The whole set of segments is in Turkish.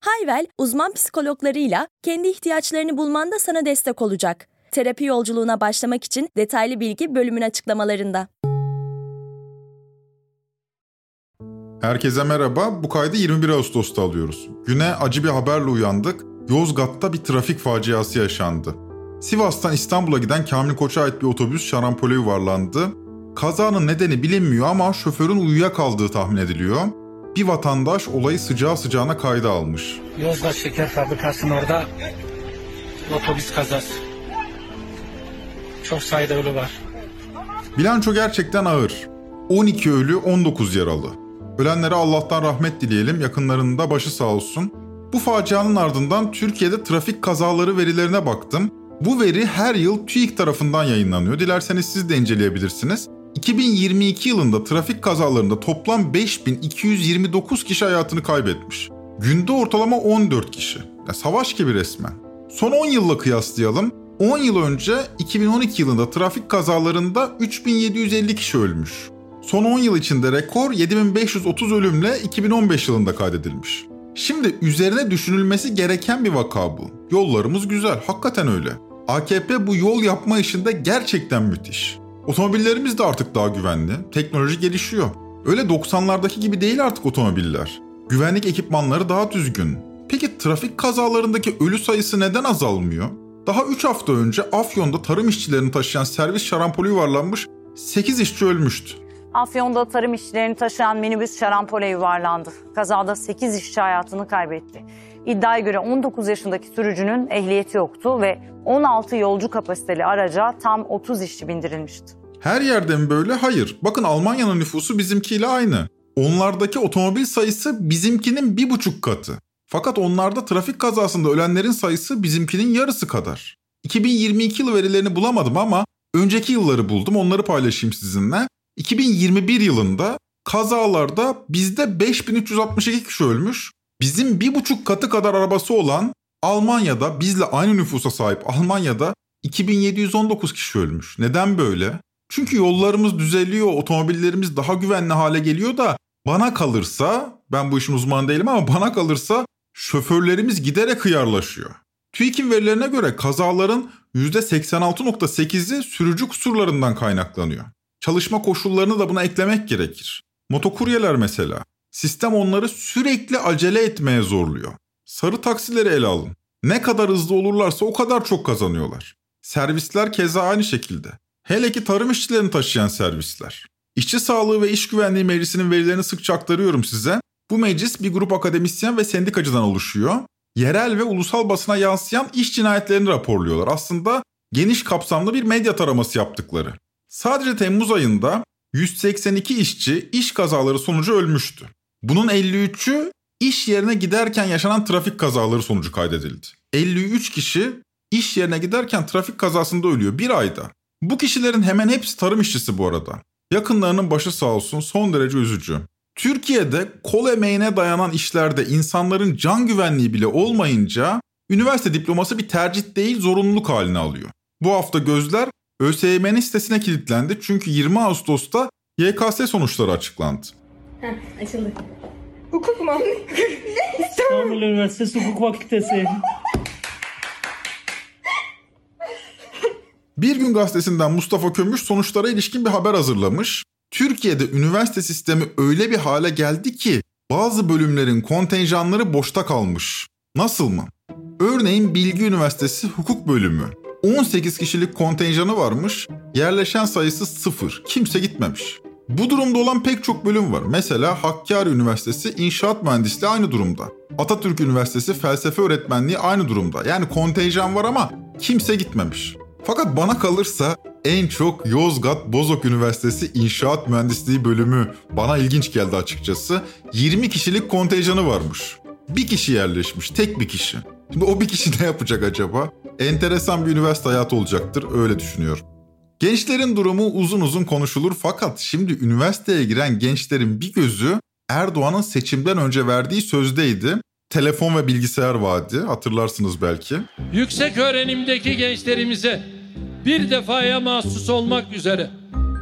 Hayvel, uzman psikologlarıyla kendi ihtiyaçlarını bulmanda sana destek olacak. Terapi yolculuğuna başlamak için detaylı bilgi bölümün açıklamalarında. Herkese merhaba. Bu kaydı 21 Ağustos'ta alıyoruz. Güne acı bir haberle uyandık. Yozgat'ta bir trafik faciası yaşandı. Sivas'tan İstanbul'a giden Kamil Koç'a ait bir otobüs şarampole yuvarlandı. Kazanın nedeni bilinmiyor ama şoförün uyuyakaldığı tahmin ediliyor. Bir vatandaş olayı sıcağı sıcağına kayda almış. Yozgat Şeker Fabrikası'nın orada otobüs kazası. Çok sayıda ölü var. Bilanço gerçekten ağır. 12 ölü, 19 yaralı. Ölenlere Allah'tan rahmet dileyelim, yakınlarının da başı sağ olsun. Bu facianın ardından Türkiye'de trafik kazaları verilerine baktım. Bu veri her yıl TÜİK tarafından yayınlanıyor. Dilerseniz siz de inceleyebilirsiniz. 2022 yılında trafik kazalarında toplam 5229 kişi hayatını kaybetmiş. Günde ortalama 14 kişi. Ya savaş gibi resmen. Son 10 yılla kıyaslayalım. 10 yıl önce 2012 yılında trafik kazalarında 3750 kişi ölmüş. Son 10 yıl içinde rekor 7530 ölümle 2015 yılında kaydedilmiş. Şimdi üzerine düşünülmesi gereken bir vaka bu. Yollarımız güzel, hakikaten öyle. AKP bu yol yapma işinde gerçekten müthiş. Otomobillerimiz de artık daha güvenli, teknoloji gelişiyor. Öyle 90'lardaki gibi değil artık otomobiller. Güvenlik ekipmanları daha düzgün. Peki trafik kazalarındaki ölü sayısı neden azalmıyor? Daha 3 hafta önce Afyon'da tarım işçilerini taşıyan servis şarampolü yuvarlanmış, 8 işçi ölmüştü. Afyon'da tarım işçilerini taşıyan minibüs şarampole yuvarlandı. Kazada 8 işçi hayatını kaybetti. İddiaya göre 19 yaşındaki sürücünün ehliyeti yoktu ve 16 yolcu kapasiteli araca tam 30 işçi bindirilmişti. Her yerde mi böyle? Hayır. Bakın Almanya'nın nüfusu bizimkiyle aynı. Onlardaki otomobil sayısı bizimkinin bir buçuk katı. Fakat onlarda trafik kazasında ölenlerin sayısı bizimkinin yarısı kadar. 2022 yılı verilerini bulamadım ama önceki yılları buldum onları paylaşayım sizinle. 2021 yılında kazalarda bizde 5362 kişi ölmüş. Bizim bir buçuk katı kadar arabası olan Almanya'da bizle aynı nüfusa sahip Almanya'da 2719 kişi ölmüş. Neden böyle? Çünkü yollarımız düzeliyor, otomobillerimiz daha güvenli hale geliyor da bana kalırsa, ben bu işin uzmanı değilim ama bana kalırsa şoförlerimiz giderek hıyarlaşıyor. TÜİK'in verilerine göre kazaların %86.8'i sürücü kusurlarından kaynaklanıyor. Çalışma koşullarını da buna eklemek gerekir. Motokuryeler mesela. Sistem onları sürekli acele etmeye zorluyor. Sarı taksileri ele alın. Ne kadar hızlı olurlarsa o kadar çok kazanıyorlar. Servisler keza aynı şekilde. Hele ki tarım işçilerini taşıyan servisler. İşçi Sağlığı ve İş Güvenliği Meclisi'nin verilerini sıkça aktarıyorum size. Bu meclis bir grup akademisyen ve sendikacıdan oluşuyor. Yerel ve ulusal basına yansıyan iş cinayetlerini raporluyorlar. Aslında geniş kapsamlı bir medya taraması yaptıkları. Sadece Temmuz ayında 182 işçi iş kazaları sonucu ölmüştü. Bunun 53'ü iş yerine giderken yaşanan trafik kazaları sonucu kaydedildi. 53 kişi iş yerine giderken trafik kazasında ölüyor bir ayda. Bu kişilerin hemen hepsi tarım işçisi bu arada. Yakınlarının başı sağ olsun son derece üzücü. Türkiye'de kol emeğine dayanan işlerde insanların can güvenliği bile olmayınca üniversite diploması bir tercih değil zorunluluk haline alıyor. Bu hafta gözler ÖSYM'nin sitesine kilitlendi çünkü 20 Ağustos'ta YKS sonuçları açıklandı. Heh, açıldı. Hukuk mu? İstanbul Üniversitesi Hukuk Fakültesi. Bir Gün Gazetesi'nden Mustafa Kömüş sonuçlara ilişkin bir haber hazırlamış. Türkiye'de üniversite sistemi öyle bir hale geldi ki bazı bölümlerin kontenjanları boşta kalmış. Nasıl mı? Örneğin Bilgi Üniversitesi Hukuk Bölümü. 18 kişilik kontenjanı varmış, yerleşen sayısı sıfır, kimse gitmemiş. Bu durumda olan pek çok bölüm var. Mesela Hakkari Üniversitesi İnşaat Mühendisliği aynı durumda. Atatürk Üniversitesi Felsefe Öğretmenliği aynı durumda. Yani kontenjan var ama kimse gitmemiş. Fakat bana kalırsa en çok Yozgat Bozok Üniversitesi İnşaat Mühendisliği bölümü bana ilginç geldi açıkçası. 20 kişilik kontenjanı varmış. Bir kişi yerleşmiş, tek bir kişi. Şimdi o bir kişi ne yapacak acaba? Enteresan bir üniversite hayatı olacaktır öyle düşünüyorum. Gençlerin durumu uzun uzun konuşulur fakat şimdi üniversiteye giren gençlerin bir gözü Erdoğan'ın seçimden önce verdiği sözdeydi. Telefon ve bilgisayar vaadi hatırlarsınız belki. Yüksek öğrenimdeki gençlerimize bir defaya mahsus olmak üzere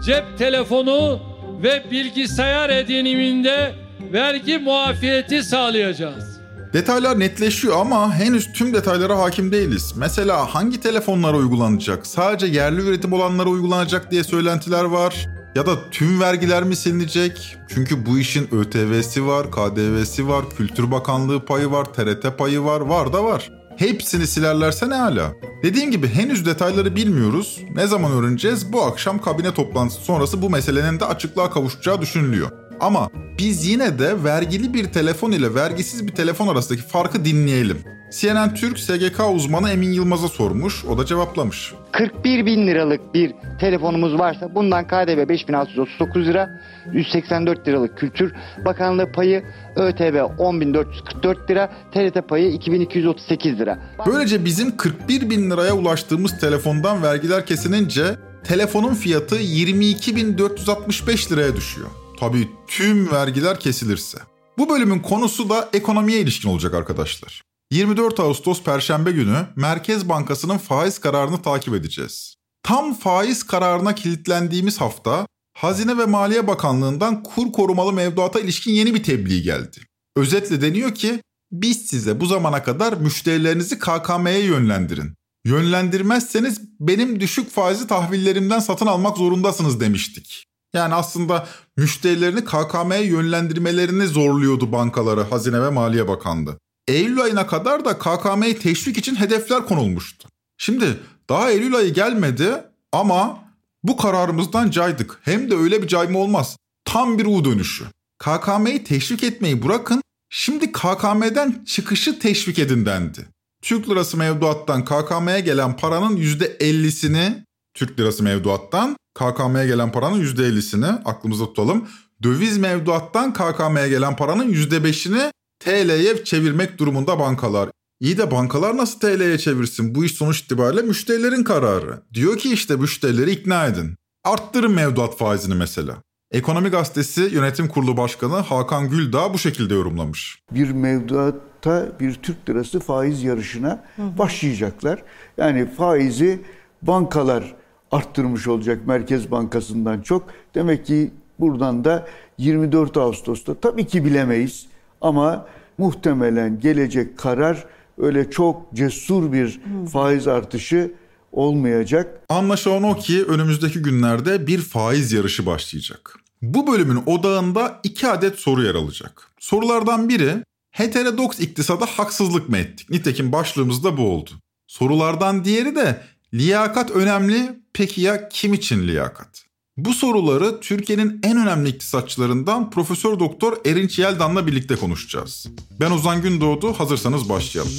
cep telefonu ve bilgisayar ediniminde vergi muafiyeti sağlayacağız. Detaylar netleşiyor ama henüz tüm detaylara hakim değiliz. Mesela hangi telefonlara uygulanacak, sadece yerli üretim olanlara uygulanacak diye söylentiler var. Ya da tüm vergiler mi silinecek? Çünkü bu işin ÖTV'si var, KDV'si var, Kültür Bakanlığı payı var, TRT payı var, var da var. Hepsini silerlerse ne hala? Dediğim gibi henüz detayları bilmiyoruz. Ne zaman öğreneceğiz? Bu akşam kabine toplantısı sonrası bu meselenin de açıklığa kavuşacağı düşünülüyor. Ama biz yine de vergili bir telefon ile vergisiz bir telefon arasındaki farkı dinleyelim. CNN Türk SGK uzmanı Emin Yılmaz'a sormuş, o da cevaplamış. 41 bin liralık bir telefonumuz varsa bundan KDV 5639 lira, 184 liralık Kültür Bakanlığı payı, ÖTV 10444 lira, TRT payı 2238 lira. Böylece bizim 41 bin liraya ulaştığımız telefondan vergiler kesilince telefonun fiyatı 22.465 liraya düşüyor. Tabii tüm vergiler kesilirse. Bu bölümün konusu da ekonomiye ilişkin olacak arkadaşlar. 24 Ağustos Perşembe günü Merkez Bankası'nın faiz kararını takip edeceğiz. Tam faiz kararına kilitlendiğimiz hafta Hazine ve Maliye Bakanlığı'ndan kur korumalı mevduata ilişkin yeni bir tebliğ geldi. Özetle deniyor ki biz size bu zamana kadar müşterilerinizi KKM'ye yönlendirin. Yönlendirmezseniz benim düşük faizli tahvillerimden satın almak zorundasınız demiştik. Yani aslında müşterilerini KKM'ye yönlendirmelerini zorluyordu bankaları Hazine ve Maliye Bakanlığı. Eylül ayına kadar da KKM'yi teşvik için hedefler konulmuştu. Şimdi daha Eylül ayı gelmedi ama bu kararımızdan caydık. Hem de öyle bir cayma olmaz. Tam bir U dönüşü. KKM'yi teşvik etmeyi bırakın, şimdi KKM'den çıkışı teşvik edin dendi. Türk lirası mevduattan KKM'ye gelen paranın %50'sini, Türk lirası mevduattan KKM'ye gelen paranın %50'sini aklımızda tutalım. Döviz mevduattan KKM'ye gelen paranın %5'ini TL'ye çevirmek durumunda bankalar. İyi de bankalar nasıl TL'ye çevirsin? Bu iş sonuç itibariyle müşterilerin kararı. Diyor ki işte müşterileri ikna edin. Arttırın mevduat faizini mesela. Ekonomi Gazetesi Yönetim Kurulu Başkanı Hakan Güldağ bu şekilde yorumlamış. Bir mevduatta bir Türk lirası faiz yarışına başlayacaklar. Yani faizi bankalar arttırmış olacak Merkez Bankası'ndan çok. Demek ki buradan da 24 Ağustos'ta tabii ki bilemeyiz ama muhtemelen gelecek karar öyle çok cesur bir faiz artışı olmayacak. Anlaşılan o ki önümüzdeki günlerde bir faiz yarışı başlayacak. Bu bölümün odağında iki adet soru yer alacak. Sorulardan biri heterodoks iktisada haksızlık mı ettik? Nitekim başlığımız da bu oldu. Sorulardan diğeri de liyakat önemli peki ya kim için liyakat? Bu soruları Türkiye'nin en önemli iktisatçılarından Profesör Doktor Erinç Yeldan'la birlikte konuşacağız. Ben Ozan Gündoğdu, hazırsanız başlayalım.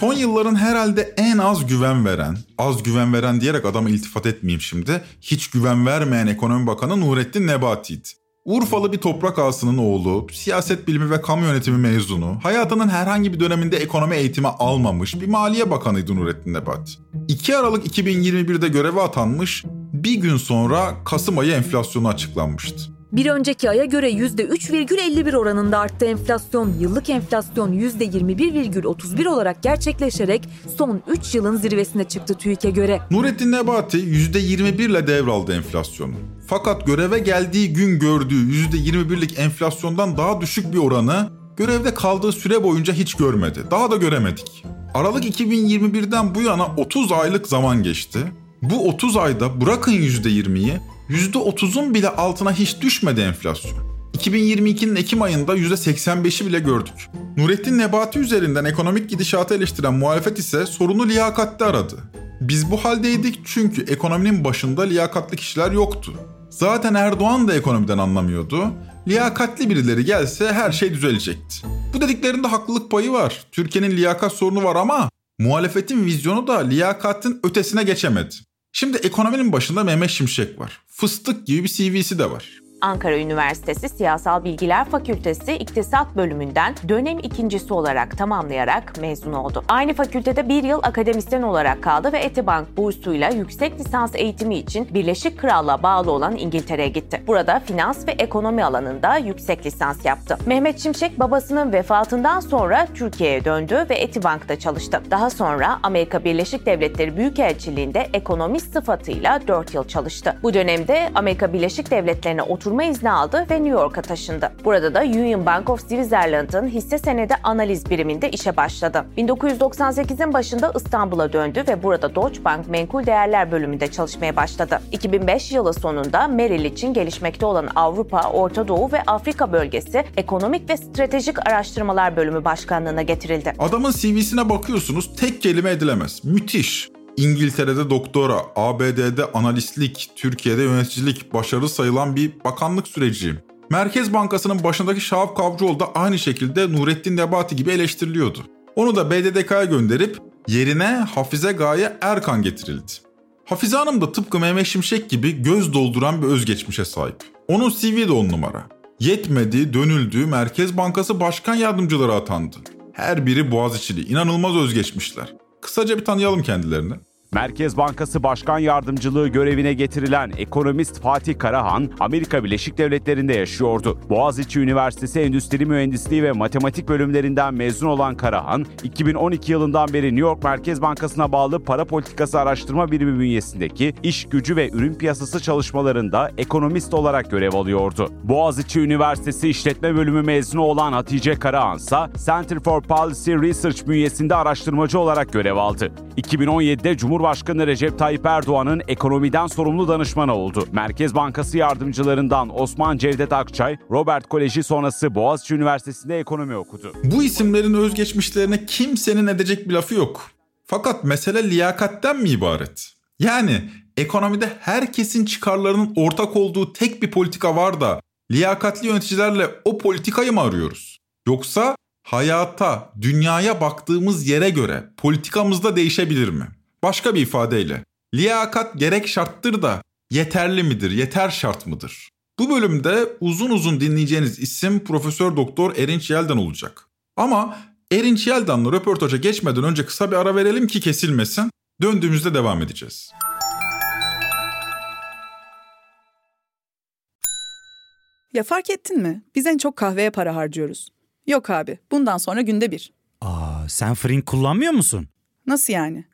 Son yılların herhalde en az güven veren, az güven veren diyerek adama iltifat etmeyeyim şimdi, hiç güven vermeyen ekonomi bakanı Nurettin Nebati'ydi. Urfalı bir toprak ağasının oğlu, siyaset bilimi ve kamu yönetimi mezunu, hayatının herhangi bir döneminde ekonomi eğitimi almamış bir maliye bakanıydı Nurettin Nebati. 2 Aralık 2021'de göreve atanmış, bir gün sonra Kasım ayı enflasyonu açıklanmıştı. Bir önceki aya göre %3,51 oranında arttı enflasyon. Yıllık enflasyon %21,31 olarak gerçekleşerek son 3 yılın zirvesine çıktı TÜİK'e göre. Nurettin Nebati %21 ile devraldı enflasyonu. Fakat göreve geldiği gün gördüğü %21'lik enflasyondan daha düşük bir oranı görevde kaldığı süre boyunca hiç görmedi. Daha da göremedik. Aralık 2021'den bu yana 30 aylık zaman geçti. Bu 30 ayda bırakın %20'yi %30'un bile altına hiç düşmedi enflasyon. 2022'nin Ekim ayında %85'i bile gördük. Nurettin Nebati üzerinden ekonomik gidişatı eleştiren muhalefet ise sorunu liyakatte aradı. Biz bu haldeydik çünkü ekonominin başında liyakatli kişiler yoktu. Zaten Erdoğan da ekonomiden anlamıyordu. Liyakatli birileri gelse her şey düzelecekti. Bu dediklerinde haklılık payı var. Türkiye'nin liyakat sorunu var ama muhalefetin vizyonu da liyakatin ötesine geçemedi. Şimdi ekonominin başında Mehmet Şimşek var. Fıstık gibi bir CV'si de var. Ankara Üniversitesi Siyasal Bilgiler Fakültesi İktisat Bölümünden dönem ikincisi olarak tamamlayarak mezun oldu. Aynı fakültede bir yıl akademisyen olarak kaldı ve Etibank bursuyla yüksek lisans eğitimi için Birleşik Krallığa bağlı olan İngiltere'ye gitti. Burada finans ve ekonomi alanında yüksek lisans yaptı. Mehmet Şimşek babasının vefatından sonra Türkiye'ye döndü ve Etibank'ta çalıştı. Daha sonra Amerika Birleşik Devletleri Büyükelçiliğinde ekonomist sıfatıyla 4 yıl çalıştı. Bu dönemde Amerika Birleşik Devletleri'ne oturma izni aldı ve New York'a taşındı. Burada da Union Bank of Switzerland'ın hisse senedi analiz biriminde işe başladı. 1998'in başında İstanbul'a döndü ve burada Deutsche Bank Menkul Değerler bölümünde çalışmaya başladı. 2005 yılı sonunda Merrill için gelişmekte olan Avrupa, Orta Doğu ve Afrika bölgesi Ekonomik ve Stratejik Araştırmalar Bölümü Başkanlığına getirildi. Adamın CV'sine bakıyorsunuz tek kelime edilemez. Müthiş. İngiltere'de doktora, ABD'de analistlik, Türkiye'de yöneticilik başarı sayılan bir bakanlık süreci. Merkez Bankası'nın başındaki Şahap Kavcıoğlu da aynı şekilde Nurettin Nebati gibi eleştiriliyordu. Onu da BDDK'ya gönderip yerine Hafize Gaye Erkan getirildi. Hafize Hanım da tıpkı Mehmet Şimşek gibi göz dolduran bir özgeçmişe sahip. Onun CV de on numara. Yetmedi, dönüldü, Merkez Bankası Başkan Yardımcıları atandı. Her biri Boğaziçi'li, inanılmaz özgeçmişler. Kısaca bir tanıyalım kendilerini. Merkez Bankası Başkan Yardımcılığı görevine getirilen ekonomist Fatih Karahan, Amerika Birleşik Devletleri'nde yaşıyordu. Boğaziçi Üniversitesi Endüstri Mühendisliği ve Matematik bölümlerinden mezun olan Karahan, 2012 yılından beri New York Merkez Bankası'na bağlı para politikası araştırma birimi bünyesindeki iş gücü ve ürün piyasası çalışmalarında ekonomist olarak görev alıyordu. Boğaziçi Üniversitesi İşletme Bölümü mezunu olan Hatice Karahan ise Center for Policy Research bünyesinde araştırmacı olarak görev aldı. 2017'de Cumhurbaşkanı Cumhurbaşkanı Recep Tayyip Erdoğan'ın ekonomiden sorumlu danışmanı oldu. Merkez Bankası yardımcılarından Osman Cevdet Akçay, Robert Koleji sonrası Boğaziçi Üniversitesi'nde ekonomi okudu. Bu isimlerin özgeçmişlerine kimsenin edecek bir lafı yok. Fakat mesele liyakatten mi ibaret? Yani ekonomide herkesin çıkarlarının ortak olduğu tek bir politika var da liyakatli yöneticilerle o politikayı mı arıyoruz? Yoksa hayata, dünyaya baktığımız yere göre politikamız da değişebilir mi? Başka bir ifadeyle, liyakat gerek şarttır da yeterli midir, yeter şart mıdır? Bu bölümde uzun uzun dinleyeceğiniz isim Profesör Doktor Erinç Yeldan olacak. Ama Erinç Yeldan'la röportaja geçmeden önce kısa bir ara verelim ki kesilmesin. Döndüğümüzde devam edeceğiz. Ya fark ettin mi? Biz en çok kahveye para harcıyoruz. Yok abi, bundan sonra günde bir. Aa, sen Frink kullanmıyor musun? Nasıl yani?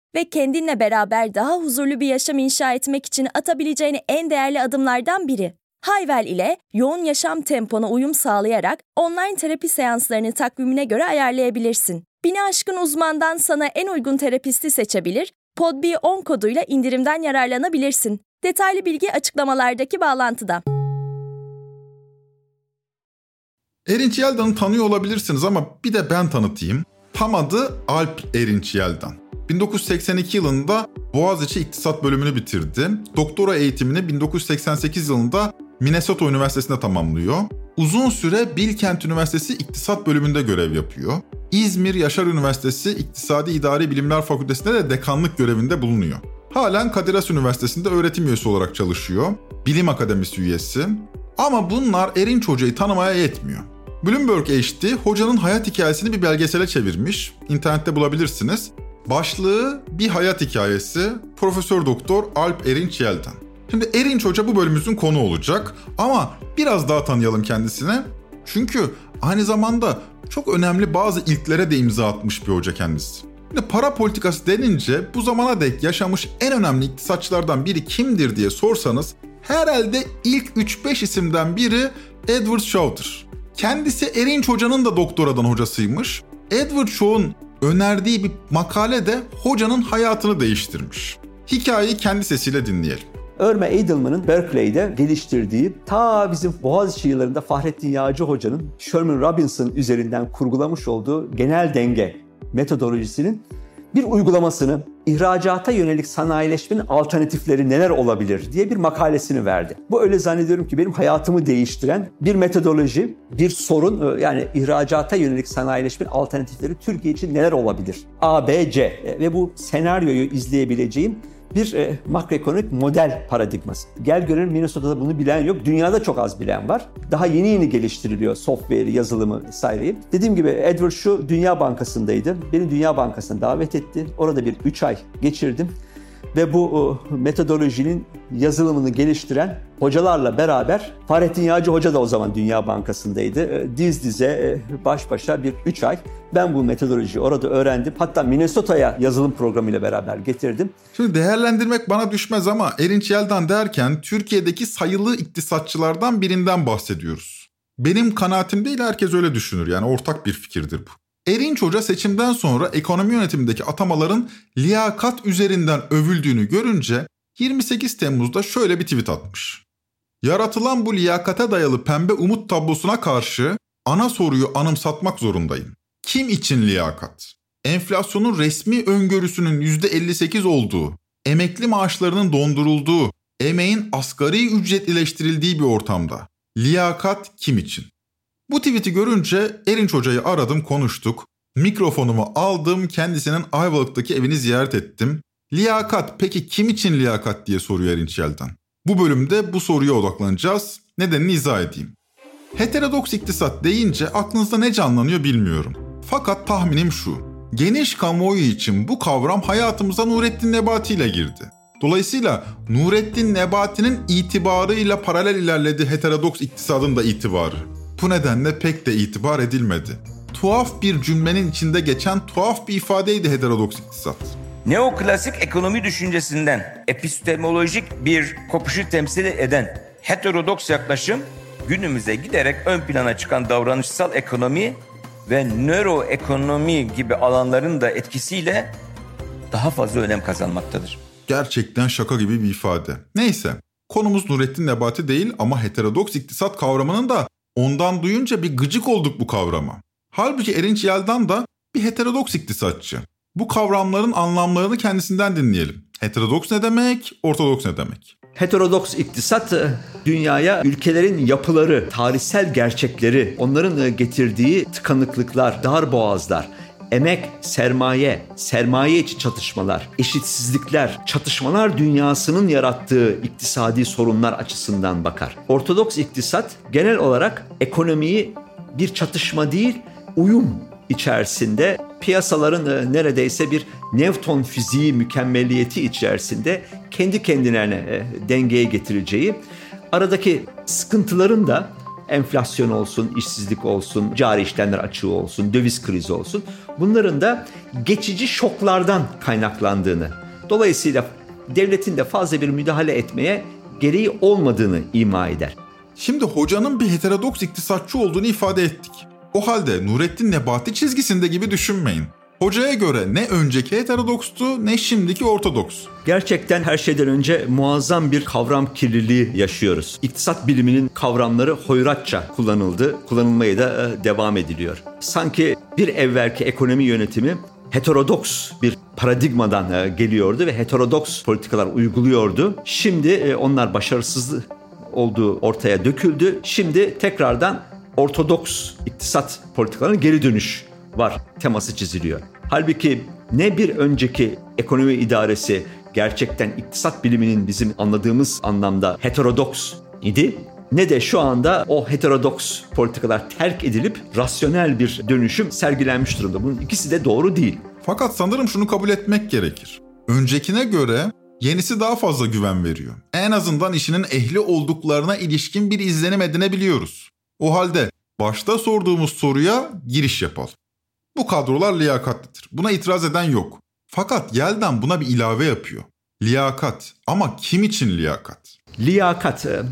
ve kendinle beraber daha huzurlu bir yaşam inşa etmek için atabileceğin en değerli adımlardan biri. Hayvel ile yoğun yaşam tempona uyum sağlayarak online terapi seanslarını takvimine göre ayarlayabilirsin. Bini aşkın uzmandan sana en uygun terapisti seçebilir, PodB10 koduyla indirimden yararlanabilirsin. Detaylı bilgi açıklamalardaki bağlantıda. Erinç Yeldan'ı tanıyor olabilirsiniz ama bir de ben tanıtayım. Tam adı Alp Erinç Yeldan. 1982 yılında Boğaziçi İktisat bölümünü bitirdi. Doktora eğitimini 1988 yılında Minnesota Üniversitesi'nde tamamlıyor. Uzun süre Bilkent Üniversitesi İktisat bölümünde görev yapıyor. İzmir Yaşar Üniversitesi İktisadi İdari Bilimler Fakültesi'nde de dekanlık görevinde bulunuyor. Halen Kadir Has Üniversitesi'nde öğretim üyesi olarak çalışıyor. Bilim Akademisi üyesi. Ama bunlar Erinç Hoca'yı tanımaya yetmiyor. Bloomberg HD hocanın hayat hikayesini bir belgesele çevirmiş. İnternette bulabilirsiniz. Başlığı bir hayat hikayesi Profesör Doktor Alp Erinç Yelden. Şimdi Erinç Hoca bu bölümümüzün konu olacak ama biraz daha tanıyalım kendisini. Çünkü aynı zamanda çok önemli bazı ilklere de imza atmış bir hoca kendisi. Şimdi para politikası denince bu zamana dek yaşamış en önemli iktisatçılardan biri kimdir diye sorsanız herhalde ilk 3-5 isimden biri Edward Shaw'dır. Kendisi Erinç Hoca'nın da doktoradan hocasıymış. Edward Shaw'un önerdiği bir makale de hocanın hayatını değiştirmiş. Hikayeyi kendi sesiyle dinleyelim. Irma Edelman'ın Berkeley'de geliştirdiği ta bizim Boğaziçi yıllarında Fahrettin Yağcı Hoca'nın Sherman Robinson üzerinden kurgulamış olduğu genel denge metodolojisinin bir uygulamasını ihracata yönelik sanayileşmenin alternatifleri neler olabilir diye bir makalesini verdi. Bu öyle zannediyorum ki benim hayatımı değiştiren bir metodoloji, bir sorun yani ihracata yönelik sanayileşmenin alternatifleri Türkiye için neler olabilir? A, B, C ve bu senaryoyu izleyebileceğim bir e, makroekonomik model paradigması. Gel görelim Minnesota'da bunu bilen yok. Dünyada çok az bilen var. Daha yeni yeni geliştiriliyor software'i, yazılımı vesaireyi. Dediğim gibi Edward şu Dünya Bankası'ndaydı. Beni Dünya Bankası'na davet etti. Orada bir 3 ay geçirdim ve bu metodolojinin yazılımını geliştiren hocalarla beraber Fahrettin Yağcı Hoca da o zaman Dünya Bankası'ndaydı. E, diz dize e, baş başa bir 3 ay ben bu metodolojiyi orada öğrendim. Hatta Minnesota'ya yazılım programıyla beraber getirdim. Şimdi değerlendirmek bana düşmez ama Erinç Yeldan derken Türkiye'deki sayılı iktisatçılardan birinden bahsediyoruz. Benim kanaatim değil herkes öyle düşünür yani ortak bir fikirdir bu. Erinç Hoca seçimden sonra ekonomi yönetimindeki atamaların liyakat üzerinden övüldüğünü görünce 28 Temmuz'da şöyle bir tweet atmış. Yaratılan bu liyakate dayalı pembe umut tablosuna karşı ana soruyu anımsatmak zorundayım. Kim için liyakat? Enflasyonun resmi öngörüsünün %58 olduğu, emekli maaşlarının dondurulduğu, emeğin asgari ücretlileştirildiği bir ortamda. Liyakat kim için? Bu tweet'i görünce Erinç Hoca'yı aradım konuştuk. Mikrofonumu aldım kendisinin Ayvalık'taki evini ziyaret ettim. Liyakat peki kim için liyakat diye soruyor Erinç Yelden. Bu bölümde bu soruya odaklanacağız. Nedenini izah edeyim. Heterodoks iktisat deyince aklınızda ne canlanıyor bilmiyorum. Fakat tahminim şu. Geniş kamuoyu için bu kavram hayatımıza Nurettin Nebati ile girdi. Dolayısıyla Nurettin Nebati'nin itibarıyla paralel ilerledi heterodoks iktisadın da itibarı. Bu nedenle pek de itibar edilmedi. Tuhaf bir cümlenin içinde geçen tuhaf bir ifadeydi heterodoks iktisat. Neoklasik ekonomi düşüncesinden epistemolojik bir kopuşu temsil eden heterodoks yaklaşım günümüze giderek ön plana çıkan davranışsal ekonomi ve nöroekonomi gibi alanların da etkisiyle daha fazla önem kazanmaktadır. Gerçekten şaka gibi bir ifade. Neyse, konumuz Nurettin Nebati değil ama heterodoks iktisat kavramının da ondan duyunca bir gıcık olduk bu kavrama. Halbuki Erinç Yeldan da bir heterodoks iktisatçı. Bu kavramların anlamlarını kendisinden dinleyelim. Heterodoks ne demek, ortodoks ne demek? Heterodoks iktisat dünyaya ülkelerin yapıları, tarihsel gerçekleri, onların getirdiği tıkanıklıklar, dar boğazlar, emek, sermaye, sermaye içi çatışmalar, eşitsizlikler, çatışmalar dünyasının yarattığı iktisadi sorunlar açısından bakar. Ortodoks iktisat genel olarak ekonomiyi bir çatışma değil, uyum içerisinde piyasaların e, neredeyse bir Newton fiziği mükemmelliyeti içerisinde kendi kendilerine e, dengeye getireceği, aradaki sıkıntıların da enflasyon olsun, işsizlik olsun, cari işlemler açığı olsun, döviz krizi olsun bunların da geçici şoklardan kaynaklandığını, dolayısıyla devletin de fazla bir müdahale etmeye gereği olmadığını ima eder. Şimdi hocanın bir heterodoks iktisatçı olduğunu ifade ettik. O halde Nurettin Nebati çizgisinde gibi düşünmeyin. Hocaya göre ne önceki heterodokstu ne şimdiki ortodoks. Gerçekten her şeyden önce muazzam bir kavram kirliliği yaşıyoruz. İktisat biliminin kavramları hoyratça kullanıldı, kullanılmaya da e, devam ediliyor. Sanki bir evvelki ekonomi yönetimi heterodoks bir paradigmadan e, geliyordu ve heterodoks politikalar uyguluyordu. Şimdi e, onlar başarısız olduğu ortaya döküldü. Şimdi tekrardan ortodoks iktisat politikalarına geri dönüş var teması çiziliyor. Halbuki ne bir önceki ekonomi idaresi gerçekten iktisat biliminin bizim anladığımız anlamda heterodoks idi ne de şu anda o heterodoks politikalar terk edilip rasyonel bir dönüşüm sergilenmiş durumda. Bunun ikisi de doğru değil. Fakat sanırım şunu kabul etmek gerekir. Öncekine göre yenisi daha fazla güven veriyor. En azından işinin ehli olduklarına ilişkin bir izlenim edinebiliyoruz. O halde başta sorduğumuz soruya giriş yapalım. Bu kadrolar liyakatlidir. Buna itiraz eden yok. Fakat Yelden buna bir ilave yapıyor. Liyakat. Ama kim için liyakat? Liyakat. E,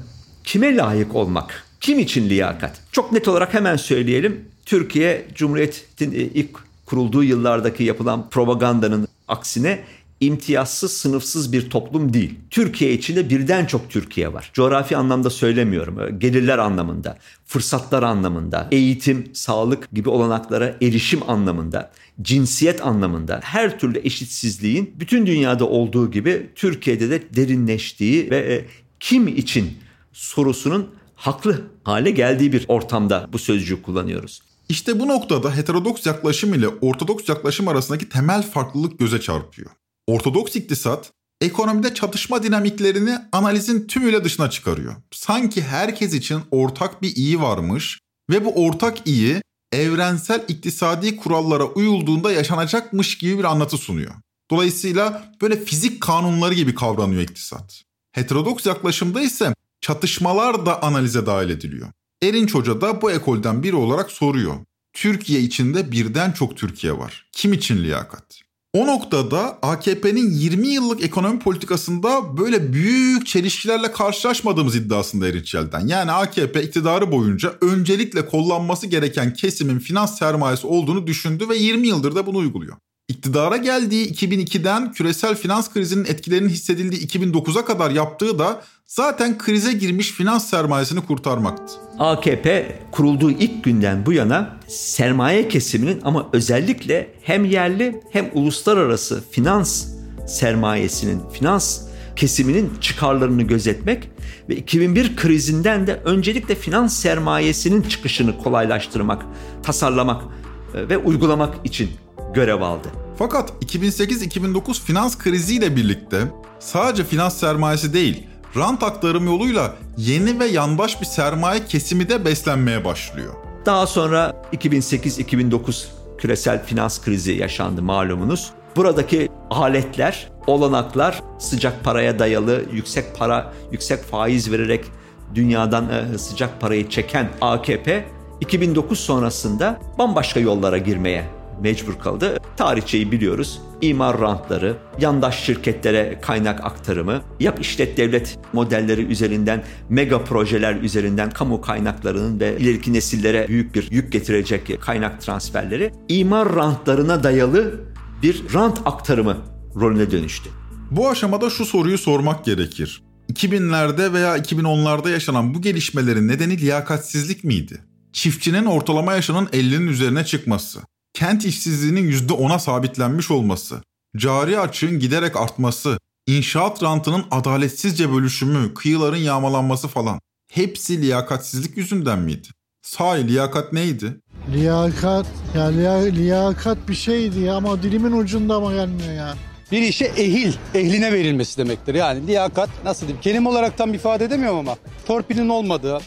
kime layık olmak? Kim için liyakat? Çok net olarak hemen söyleyelim. Türkiye Cumhuriyet'in e, ilk kurulduğu yıllardaki yapılan propagandanın aksine imtiyazsız, sınıfsız bir toplum değil. Türkiye içinde birden çok Türkiye var. Coğrafi anlamda söylemiyorum. Gelirler anlamında, fırsatlar anlamında, eğitim, sağlık gibi olanaklara erişim anlamında, cinsiyet anlamında her türlü eşitsizliğin bütün dünyada olduğu gibi Türkiye'de de derinleştiği ve e, kim için sorusunun haklı hale geldiği bir ortamda bu sözcüğü kullanıyoruz. İşte bu noktada heterodoks yaklaşım ile ortodoks yaklaşım arasındaki temel farklılık göze çarpıyor. Ortodoks iktisat ekonomide çatışma dinamiklerini analizin tümüyle dışına çıkarıyor. Sanki herkes için ortak bir iyi varmış ve bu ortak iyi evrensel iktisadi kurallara uyulduğunda yaşanacakmış gibi bir anlatı sunuyor. Dolayısıyla böyle fizik kanunları gibi kavranıyor iktisat. Heterodoks yaklaşımda ise çatışmalar da analize dahil ediliyor. Erinç Hoca da bu ekolden biri olarak soruyor. Türkiye içinde birden çok Türkiye var. Kim için liyakat? O noktada AKP'nin 20 yıllık ekonomi politikasında böyle büyük çelişkilerle karşılaşmadığımız iddiasında Erinç Yelden. Yani AKP iktidarı boyunca öncelikle kullanması gereken kesimin finans sermayesi olduğunu düşündü ve 20 yıldır da bunu uyguluyor. İktidara geldiği 2002'den küresel finans krizinin etkilerinin hissedildiği 2009'a kadar yaptığı da zaten krize girmiş finans sermayesini kurtarmaktı. AKP kurulduğu ilk günden bu yana sermaye kesiminin ama özellikle hem yerli hem uluslararası finans sermayesinin, finans kesiminin çıkarlarını gözetmek ve 2001 krizinden de öncelikle finans sermayesinin çıkışını kolaylaştırmak, tasarlamak e, ve uygulamak için görev aldı. Fakat 2008-2009 finans kriziyle birlikte sadece finans sermayesi değil, rant aktarım yoluyla yeni ve yandaş bir sermaye kesimi de beslenmeye başlıyor. Daha sonra 2008-2009 küresel finans krizi yaşandı malumunuz. Buradaki aletler, olanaklar sıcak paraya dayalı, yüksek para, yüksek faiz vererek dünyadan e, sıcak parayı çeken AKP 2009 sonrasında bambaşka yollara girmeye mecbur kaldı. Tarihçeyi biliyoruz. İmar rantları, yandaş şirketlere kaynak aktarımı, yap işlet devlet modelleri üzerinden, mega projeler üzerinden kamu kaynaklarının ve ileriki nesillere büyük bir yük getirecek kaynak transferleri imar rantlarına dayalı bir rant aktarımı rolüne dönüştü. Bu aşamada şu soruyu sormak gerekir. 2000'lerde veya 2010'larda yaşanan bu gelişmelerin nedeni liyakatsizlik miydi? Çiftçinin ortalama yaşının 50'nin üzerine çıkması, kent işsizliğinin %10'a sabitlenmiş olması, cari açığın giderek artması, inşaat rantının adaletsizce bölüşümü, kıyıların yağmalanması falan hepsi liyakatsizlik yüzünden miydi? Sahi liyakat neydi? Liyakat, ya liyakat bir şeydi ama dilimin ucunda ama gelmiyor ya. Bir işe ehil, ehline verilmesi demektir. Yani liyakat nasıl diyeyim? Kelime olarak tam ifade edemiyorum ama torpilin olmadığı.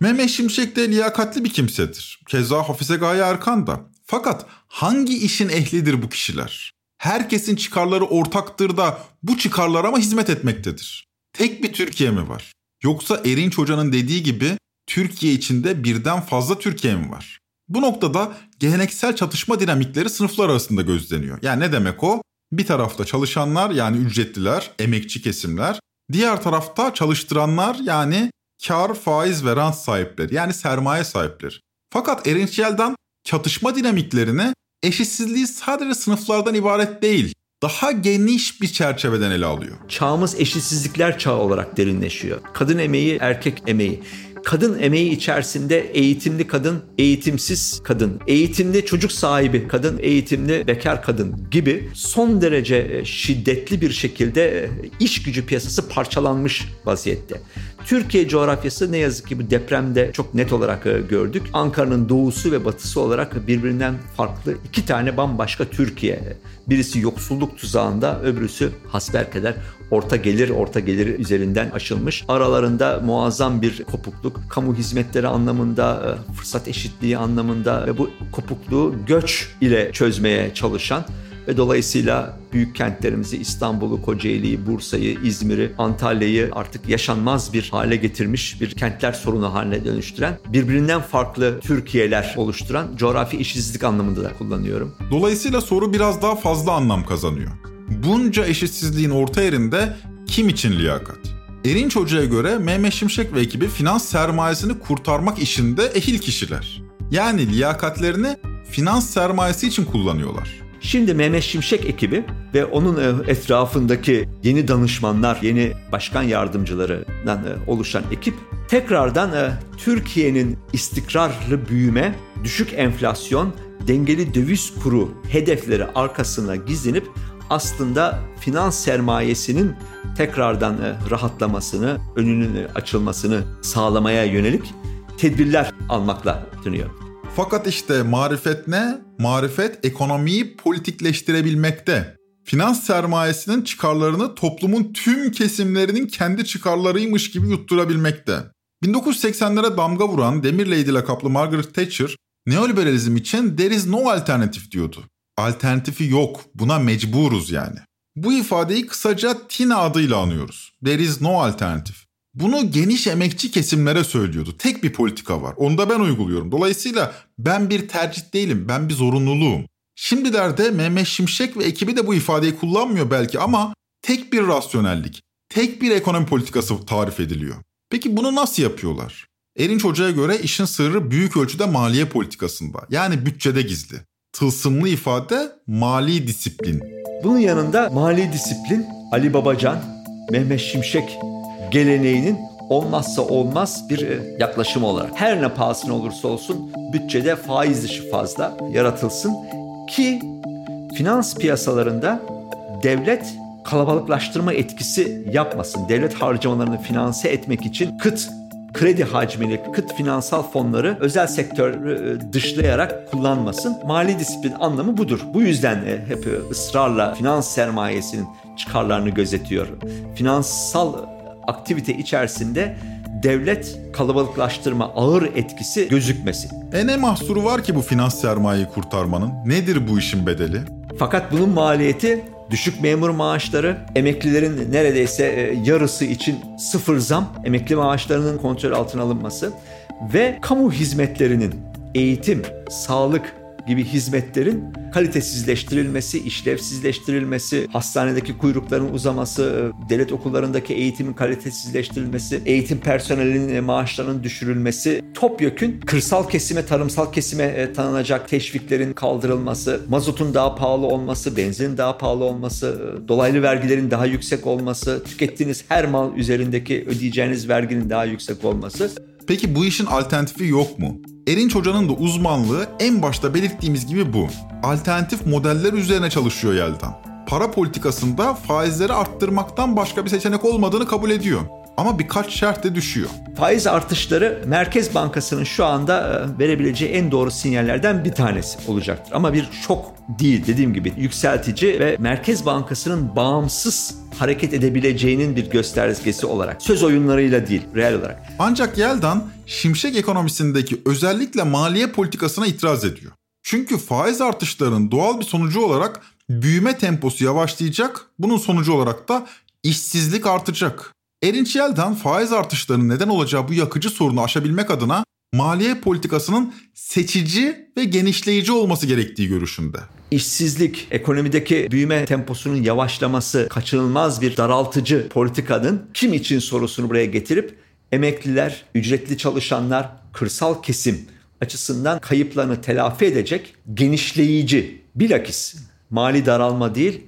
Mehmet Şimşek de liyakatli bir kimsedir. Keza Hafize Gaye Erkan da. Fakat hangi işin ehlidir bu kişiler? Herkesin çıkarları ortaktır da bu çıkarlara mı hizmet etmektedir? Tek bir Türkiye mi var? Yoksa Erinç Hoca'nın dediği gibi Türkiye içinde birden fazla Türkiye mi var? Bu noktada geleneksel çatışma dinamikleri sınıflar arasında gözleniyor. Yani ne demek o? Bir tarafta çalışanlar yani ücretliler, emekçi kesimler. Diğer tarafta çalıştıranlar yani kar, faiz ve rant sahipleri yani sermaye sahipleri. Fakat Erinç Yelden çatışma dinamiklerini eşitsizliği sadece sınıflardan ibaret değil, daha geniş bir çerçeveden ele alıyor. Çağımız eşitsizlikler çağı olarak derinleşiyor. Kadın emeği, erkek emeği kadın emeği içerisinde eğitimli kadın, eğitimsiz kadın, eğitimli çocuk sahibi kadın, eğitimli bekar kadın gibi son derece e, şiddetli bir şekilde e, iş gücü piyasası parçalanmış vaziyette. Türkiye coğrafyası ne yazık ki bu depremde çok net olarak e, gördük. Ankara'nın doğusu ve batısı olarak birbirinden farklı iki tane bambaşka Türkiye. Birisi yoksulluk tuzağında, öbürüsü hasbelkader orta gelir, orta gelir üzerinden aşılmış. Aralarında muazzam bir kopukluk, kamu hizmetleri anlamında, e, fırsat eşitliği anlamında ve bu kopukluğu göç ile çözmeye çalışan ve dolayısıyla büyük kentlerimizi İstanbul'u, Kocaeli'yi, Bursa'yı, İzmir'i, Antalya'yı artık yaşanmaz bir hale getirmiş bir kentler sorunu haline dönüştüren, birbirinden farklı Türkiye'ler oluşturan coğrafi eşitsizlik anlamında da kullanıyorum. Dolayısıyla soru biraz daha fazla anlam kazanıyor. Bunca eşitsizliğin orta yerinde kim için liyakat? Erinç Hoca'ya göre Mehmet Şimşek ve ekibi finans sermayesini kurtarmak işinde ehil kişiler. Yani liyakatlerini finans sermayesi için kullanıyorlar. Şimdi Mehmet Şimşek ekibi ve onun e, etrafındaki yeni danışmanlar, yeni başkan yardımcılarından e, oluşan ekip tekrardan e, Türkiye'nin istikrarlı büyüme, düşük enflasyon, dengeli döviz kuru hedefleri arkasına gizlenip aslında finans sermayesinin tekrardan rahatlamasını, önünün açılmasını sağlamaya yönelik tedbirler almakla dönüyor. Fakat işte marifet ne? Marifet ekonomiyi politikleştirebilmekte. Finans sermayesinin çıkarlarını toplumun tüm kesimlerinin kendi çıkarlarıymış gibi yutturabilmekte. 1980'lere damga vuran Demir Lady lakaplı Margaret Thatcher, neoliberalizm için there is no alternative diyordu. Alternatifi yok, buna mecburuz yani. Bu ifadeyi kısaca TINA adıyla anıyoruz. There is no alternative. Bunu geniş emekçi kesimlere söylüyordu. Tek bir politika var. Onu da ben uyguluyorum. Dolayısıyla ben bir tercih değilim. Ben bir zorunluluğum. Şimdilerde Mehmet Şimşek ve ekibi de bu ifadeyi kullanmıyor belki ama tek bir rasyonellik, tek bir ekonomi politikası tarif ediliyor. Peki bunu nasıl yapıyorlar? Erinç Hoca'ya göre işin sırrı büyük ölçüde maliye politikasında. Yani bütçede gizli. Tılsımlı ifade mali disiplin. Bunun yanında mali disiplin Ali Babacan, Mehmet Şimşek geleneğinin olmazsa olmaz bir e, yaklaşım olarak. Her ne pahasına olursa olsun bütçede faiz dışı fazla yaratılsın ki finans piyasalarında devlet kalabalıklaştırma etkisi yapmasın. Devlet harcamalarını finanse etmek için kıt kredi hacmini, kıt finansal fonları özel sektörü e, dışlayarak kullanmasın. Mali disiplin anlamı budur. Bu yüzden e, hep ısrarla finans sermayesinin çıkarlarını gözetiyor. Finansal aktivite içerisinde devlet kalabalıklaştırma ağır etkisi gözükmesin. E ne mahsuru var ki bu finans sermayeyi kurtarmanın? Nedir bu işin bedeli? Fakat bunun maliyeti düşük memur maaşları, emeklilerin neredeyse e, yarısı için sıfır zam, emekli maaşlarının kontrol altına alınması ve kamu hizmetlerinin eğitim, sağlık, gibi hizmetlerin kalitesizleştirilmesi, işlevsizleştirilmesi, hastanedeki kuyrukların uzaması, devlet okullarındaki eğitimin kalitesizleştirilmesi, eğitim personelinin maaşlarının düşürülmesi, topyekün kırsal kesime, tarımsal kesime e, tanınacak teşviklerin kaldırılması, mazotun daha pahalı olması, benzinin daha pahalı olması, e, dolaylı vergilerin daha yüksek olması, tükettiğiniz her mal üzerindeki ödeyeceğiniz verginin daha yüksek olması. Peki bu işin alternatifi yok mu? Erinç Hoca'nın da uzmanlığı en başta belirttiğimiz gibi bu. Alternatif modeller üzerine çalışıyor Yeldan. Para politikasında faizleri arttırmaktan başka bir seçenek olmadığını kabul ediyor. Ama birkaç şart de düşüyor. Faiz artışları Merkez Bankası'nın şu anda e, verebileceği en doğru sinyallerden bir tanesi olacaktır. Ama bir şok değil dediğim gibi yükseltici ve Merkez Bankası'nın bağımsız hareket edebileceğinin bir göstergesi olarak. Söz oyunlarıyla değil, reel olarak. Ancak Yeldan şimşek ekonomisindeki özellikle maliye politikasına itiraz ediyor. Çünkü faiz artışlarının doğal bir sonucu olarak büyüme temposu yavaşlayacak, bunun sonucu olarak da işsizlik artacak. Erinç Yeldan faiz artışlarının neden olacağı bu yakıcı sorunu aşabilmek adına maliye politikasının seçici ve genişleyici olması gerektiği görüşünde. İşsizlik, ekonomideki büyüme temposunun yavaşlaması, kaçınılmaz bir daraltıcı politikanın kim için sorusunu buraya getirip emekliler, ücretli çalışanlar, kırsal kesim açısından kayıplarını telafi edecek genişleyici, bilakis mali daralma değil,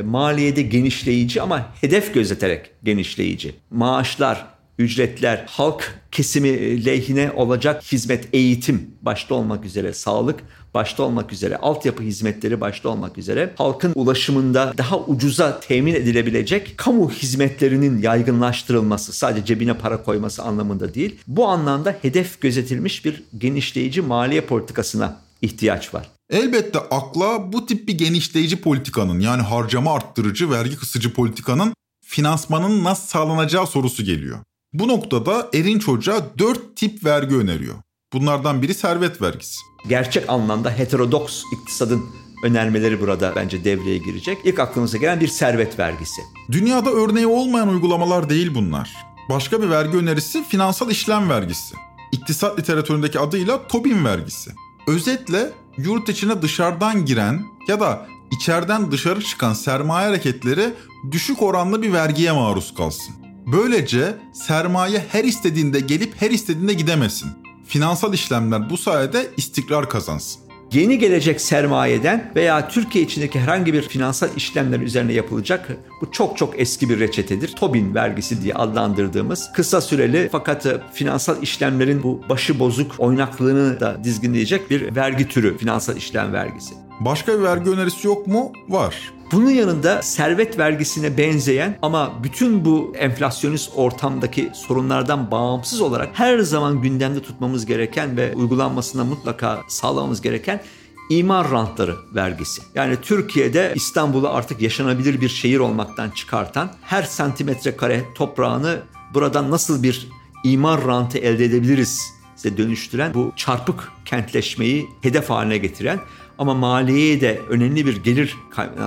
maliyede genişleyici ama hedef gözeterek genişleyici. Maaşlar, ücretler, halk kesimi lehine olacak hizmet, eğitim başta olmak üzere, sağlık başta olmak üzere, altyapı hizmetleri başta olmak üzere halkın ulaşımında daha ucuza temin edilebilecek kamu hizmetlerinin yaygınlaştırılması, sadece cebine para koyması anlamında değil. Bu anlamda hedef gözetilmiş bir genişleyici maliye politikasına ihtiyaç var. Elbette akla bu tip bir genişleyici politikanın yani harcama arttırıcı, vergi kısıcı politikanın finansmanın nasıl sağlanacağı sorusu geliyor. Bu noktada Erinç Hoca 4 tip vergi öneriyor. Bunlardan biri servet vergisi. Gerçek anlamda heterodoks iktisadın önermeleri burada bence devreye girecek. İlk aklımıza gelen bir servet vergisi. Dünyada örneği olmayan uygulamalar değil bunlar. Başka bir vergi önerisi finansal işlem vergisi. İktisat literatüründeki adıyla Tobin vergisi. Özetle yurt içine dışarıdan giren ya da içeriden dışarı çıkan sermaye hareketleri düşük oranlı bir vergiye maruz kalsın. Böylece sermaye her istediğinde gelip her istediğinde gidemesin. Finansal işlemler bu sayede istikrar kazansın. yeni gelecek sermayeden veya Türkiye içindeki herhangi bir finansal işlemler üzerine yapılacak bu çok çok eski bir reçetedir. Tobin vergisi diye adlandırdığımız kısa süreli fakat finansal işlemlerin bu başı bozuk oynaklığını da dizginleyecek bir vergi türü finansal işlem vergisi. Başka bir vergi önerisi yok mu? Var. Bunun yanında servet vergisine benzeyen ama bütün bu enflasyonist ortamdaki sorunlardan bağımsız olarak her zaman gündemde tutmamız gereken ve uygulanmasına mutlaka sağlamamız gereken imar rantları vergisi. Yani Türkiye'de İstanbul'u artık yaşanabilir bir şehir olmaktan çıkartan her santimetre kare toprağını buradan nasıl bir imar rantı elde edebiliriz size dönüştüren bu çarpık kentleşmeyi hedef haline getiren ama maliyeye de önemli bir gelir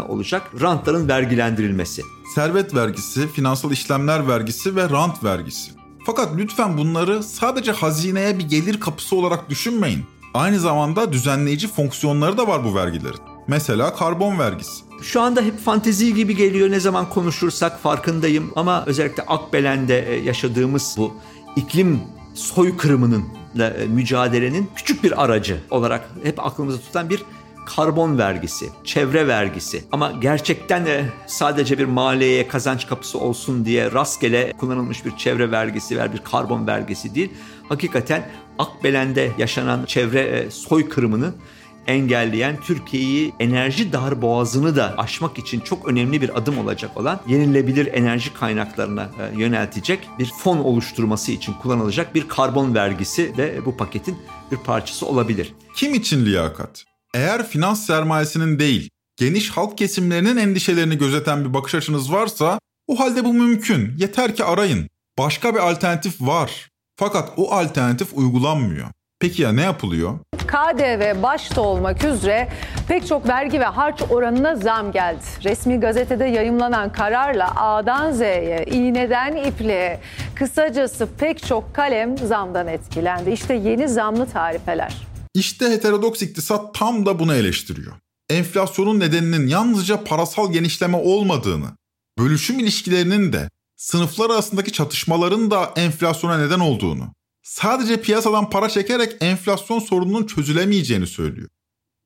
olacak rantların vergilendirilmesi. Servet vergisi, finansal işlemler vergisi ve rant vergisi. Fakat lütfen bunları sadece hazineye bir gelir kapısı olarak düşünmeyin. Aynı zamanda düzenleyici fonksiyonları da var bu vergilerin. Mesela karbon vergisi. Şu anda hep fantezi gibi geliyor ne zaman konuşursak farkındayım ama özellikle Akbelen'de e, yaşadığımız bu iklim soykırımının e, mücadelenin küçük bir aracı olarak hep aklımızda tutan bir karbon vergisi, çevre vergisi ama gerçekten de sadece bir maliyeye kazanç kapısı olsun diye rastgele kullanılmış bir çevre vergisi ver bir karbon vergisi değil. Hakikaten Akbelen'de yaşanan çevre e, soykırımını engelleyen Türkiye'yi enerji dar boğazını da aşmak için çok önemli bir adım olacak olan yenilebilir enerji kaynaklarına e, yöneltecek bir fon oluşturması için kullanılacak bir karbon vergisi de bu paketin bir parçası olabilir. Kim için liyakat? Eğer finans sermayesinin değil, geniş halk kesimlerinin endişelerini gözeten bir bakış açınız varsa o halde bu mümkün. Yeter ki arayın. Başka bir alternatif var. Fakat o alternatif uygulanmıyor. Peki ya ne yapılıyor? KDV başta olmak üzere pek çok vergi ve harç oranına zam geldi. Resmi gazetede yayımlanan kararla A'dan Z'ye, iğneden ipliğe, kısacası pek çok kalem zamdan etkilendi. İşte yeni zamlı tarifeler. İşte heterodoks iktisat tam da bunu eleştiriyor. Enflasyonun nedeninin yalnızca parasal genişleme olmadığını, bölüşüm ilişkilerinin de sınıflar arasındaki çatışmaların da enflasyona neden olduğunu, sadece piyasadan para çekerek enflasyon sorununun çözülemeyeceğini söylüyor.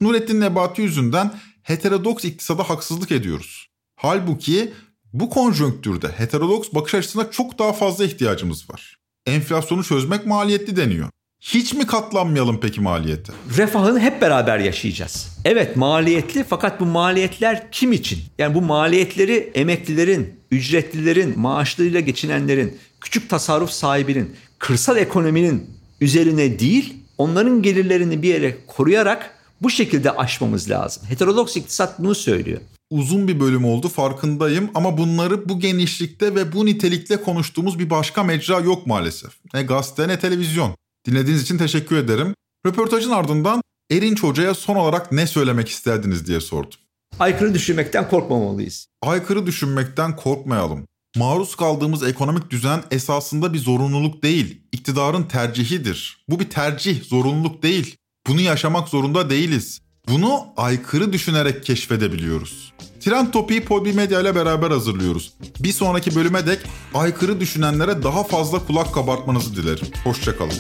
Nurettin Nebati yüzünden heterodoks iktisada haksızlık ediyoruz. Halbuki bu konjonktürde heterodoks bakış açısına çok daha fazla ihtiyacımız var. Enflasyonu çözmek maliyetli deniyor. Hiç mi katlanmayalım peki maliyete? Refahını hep beraber yaşayacağız. Evet maliyetli fakat bu maliyetler kim için? Yani bu maliyetleri emeklilerin, ücretlilerin, maaşlarıyla geçinenlerin, küçük tasarruf sahibinin, kırsal ekonominin üzerine değil, onların gelirlerini bir yere koruyarak bu şekilde aşmamız lazım. Heterodoks iktisat bunu söylüyor. Uzun bir bölüm oldu farkındayım ama bunları bu genişlikte ve bu nitelikle konuştuğumuz bir başka mecra yok maalesef. Ne gazete ne televizyon. Dinlediğiniz için teşekkür ederim. Röportajın ardından Erinç Hoca'ya son olarak ne söylemek isterdiniz diye sordum. Aykırı düşünmekten korkmamalıyız. Aykırı düşünmekten korkmayalım. Maruz kaldığımız ekonomik düzen esasında bir zorunluluk değil, iktidarın tercihidir. Bu bir tercih, zorunluluk değil. Bunu yaşamak zorunda değiliz. Bunu aykırı düşünerek keşfedebiliyoruz. Trend Topi'yi Podbi Medya ile beraber hazırlıyoruz. Bir sonraki bölüme dek aykırı düşünenlere daha fazla kulak kabartmanızı dilerim. Hoşçakalın.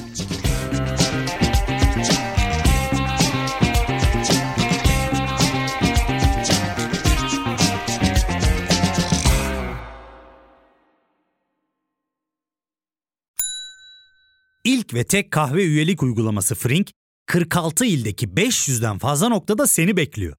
İlk ve tek kahve üyelik uygulaması Frink, 46 ildeki 500'den fazla noktada seni bekliyor.